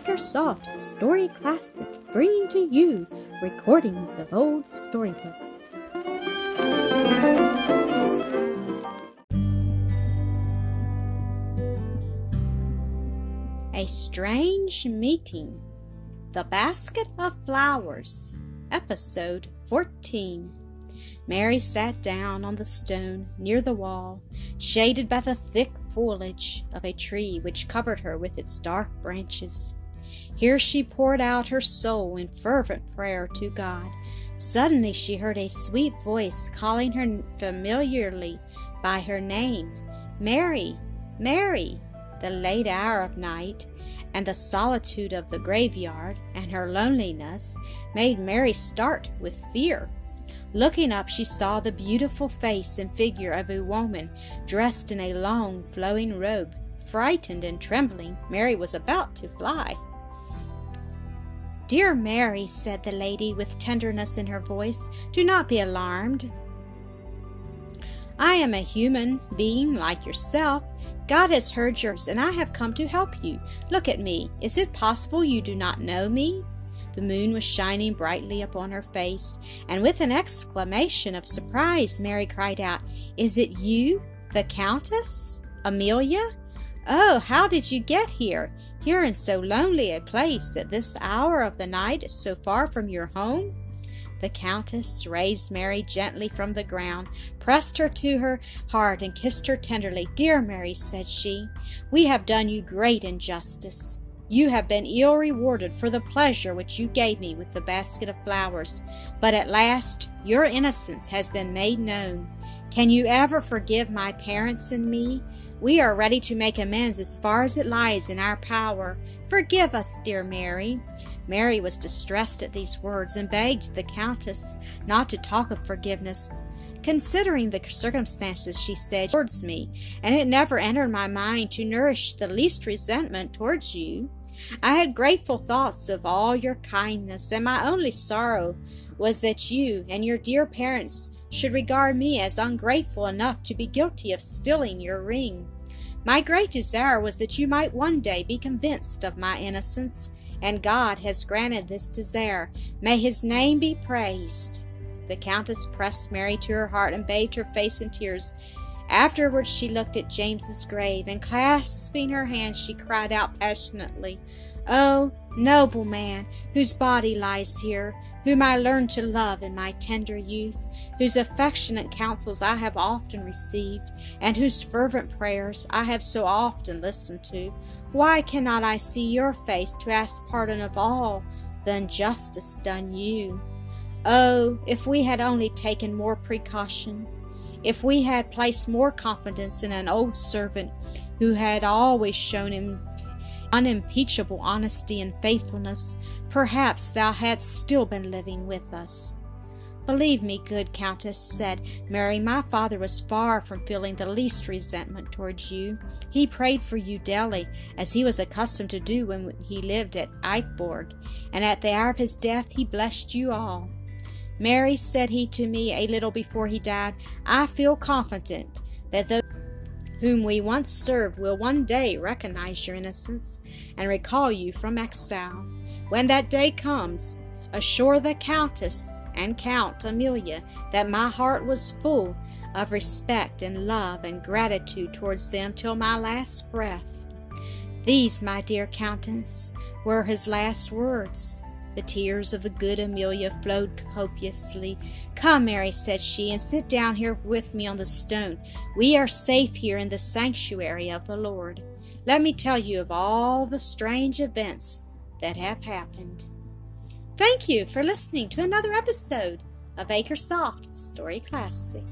Acresoft Story Classic, bringing to you recordings of old storybooks. A Strange Meeting The Basket of Flowers, Episode 14. Mary sat down on the stone near the wall, shaded by the thick foliage of a tree which covered her with its dark branches. Here she poured out her soul in fervent prayer to God. Suddenly she heard a sweet voice calling her familiarly by her name Mary, Mary! The late hour of night, and the solitude of the graveyard, and her loneliness, made Mary start with fear. Looking up, she saw the beautiful face and figure of a woman dressed in a long, flowing robe. Frightened and trembling, Mary was about to fly. Dear Mary, said the lady with tenderness in her voice, do not be alarmed. I am a human being like yourself. God has heard yours, and I have come to help you. Look at me. Is it possible you do not know me? The moon was shining brightly upon her face, and with an exclamation of surprise, Mary cried out, Is it you, the Countess? Amelia? Oh, how did you get here? Here in so lonely a place at this hour of the night, so far from your home? The Countess raised Mary gently from the ground, pressed her to her heart, and kissed her tenderly. Dear Mary, said she, we have done you great injustice. You have been ill rewarded for the pleasure which you gave me with the basket of flowers, but at last your innocence has been made known. Can you ever forgive my parents and me? We are ready to make amends as far as it lies in our power. Forgive us, dear Mary. Mary was distressed at these words and begged the Countess not to talk of forgiveness. Considering the circumstances, she said, towards me, and it never entered my mind to nourish the least resentment towards you. I had grateful thoughts of all your kindness, and my only sorrow was that you and your dear parents should regard me as ungrateful enough to be guilty of stealing your ring. My great desire was that you might one day be convinced of my innocence, and God has granted this desire. May his name be praised. The countess pressed Mary to her heart and bathed her face in tears. Afterwards she looked at James's grave, and clasping her hands, she cried out passionately, Oh, noble man, whose body lies here, whom I learned to love in my tender youth, whose affectionate counsels I have often received, and whose fervent prayers I have so often listened to, why cannot I see your face to ask pardon of all the injustice done you? Oh, if we had only taken more precaution! If we had placed more confidence in an old servant who had always shown him unimpeachable honesty and faithfulness, perhaps thou hadst still been living with us. Believe me, good Countess, said Mary, my father was far from feeling the least resentment towards you. He prayed for you daily, as he was accustomed to do when he lived at Eichborg, and at the hour of his death he blessed you all. Mary, said he to me a little before he died, I feel confident that those whom we once served will one day recognize your innocence and recall you from exile. When that day comes, assure the Countess and Count Amelia that my heart was full of respect and love and gratitude towards them till my last breath. These, my dear Countess, were his last words. The tears of the good Amelia flowed copiously. Come, Mary, said she, and sit down here with me on the stone. We are safe here in the sanctuary of the Lord. Let me tell you of all the strange events that have happened. Thank you for listening to another episode of Acresoft Story Classic.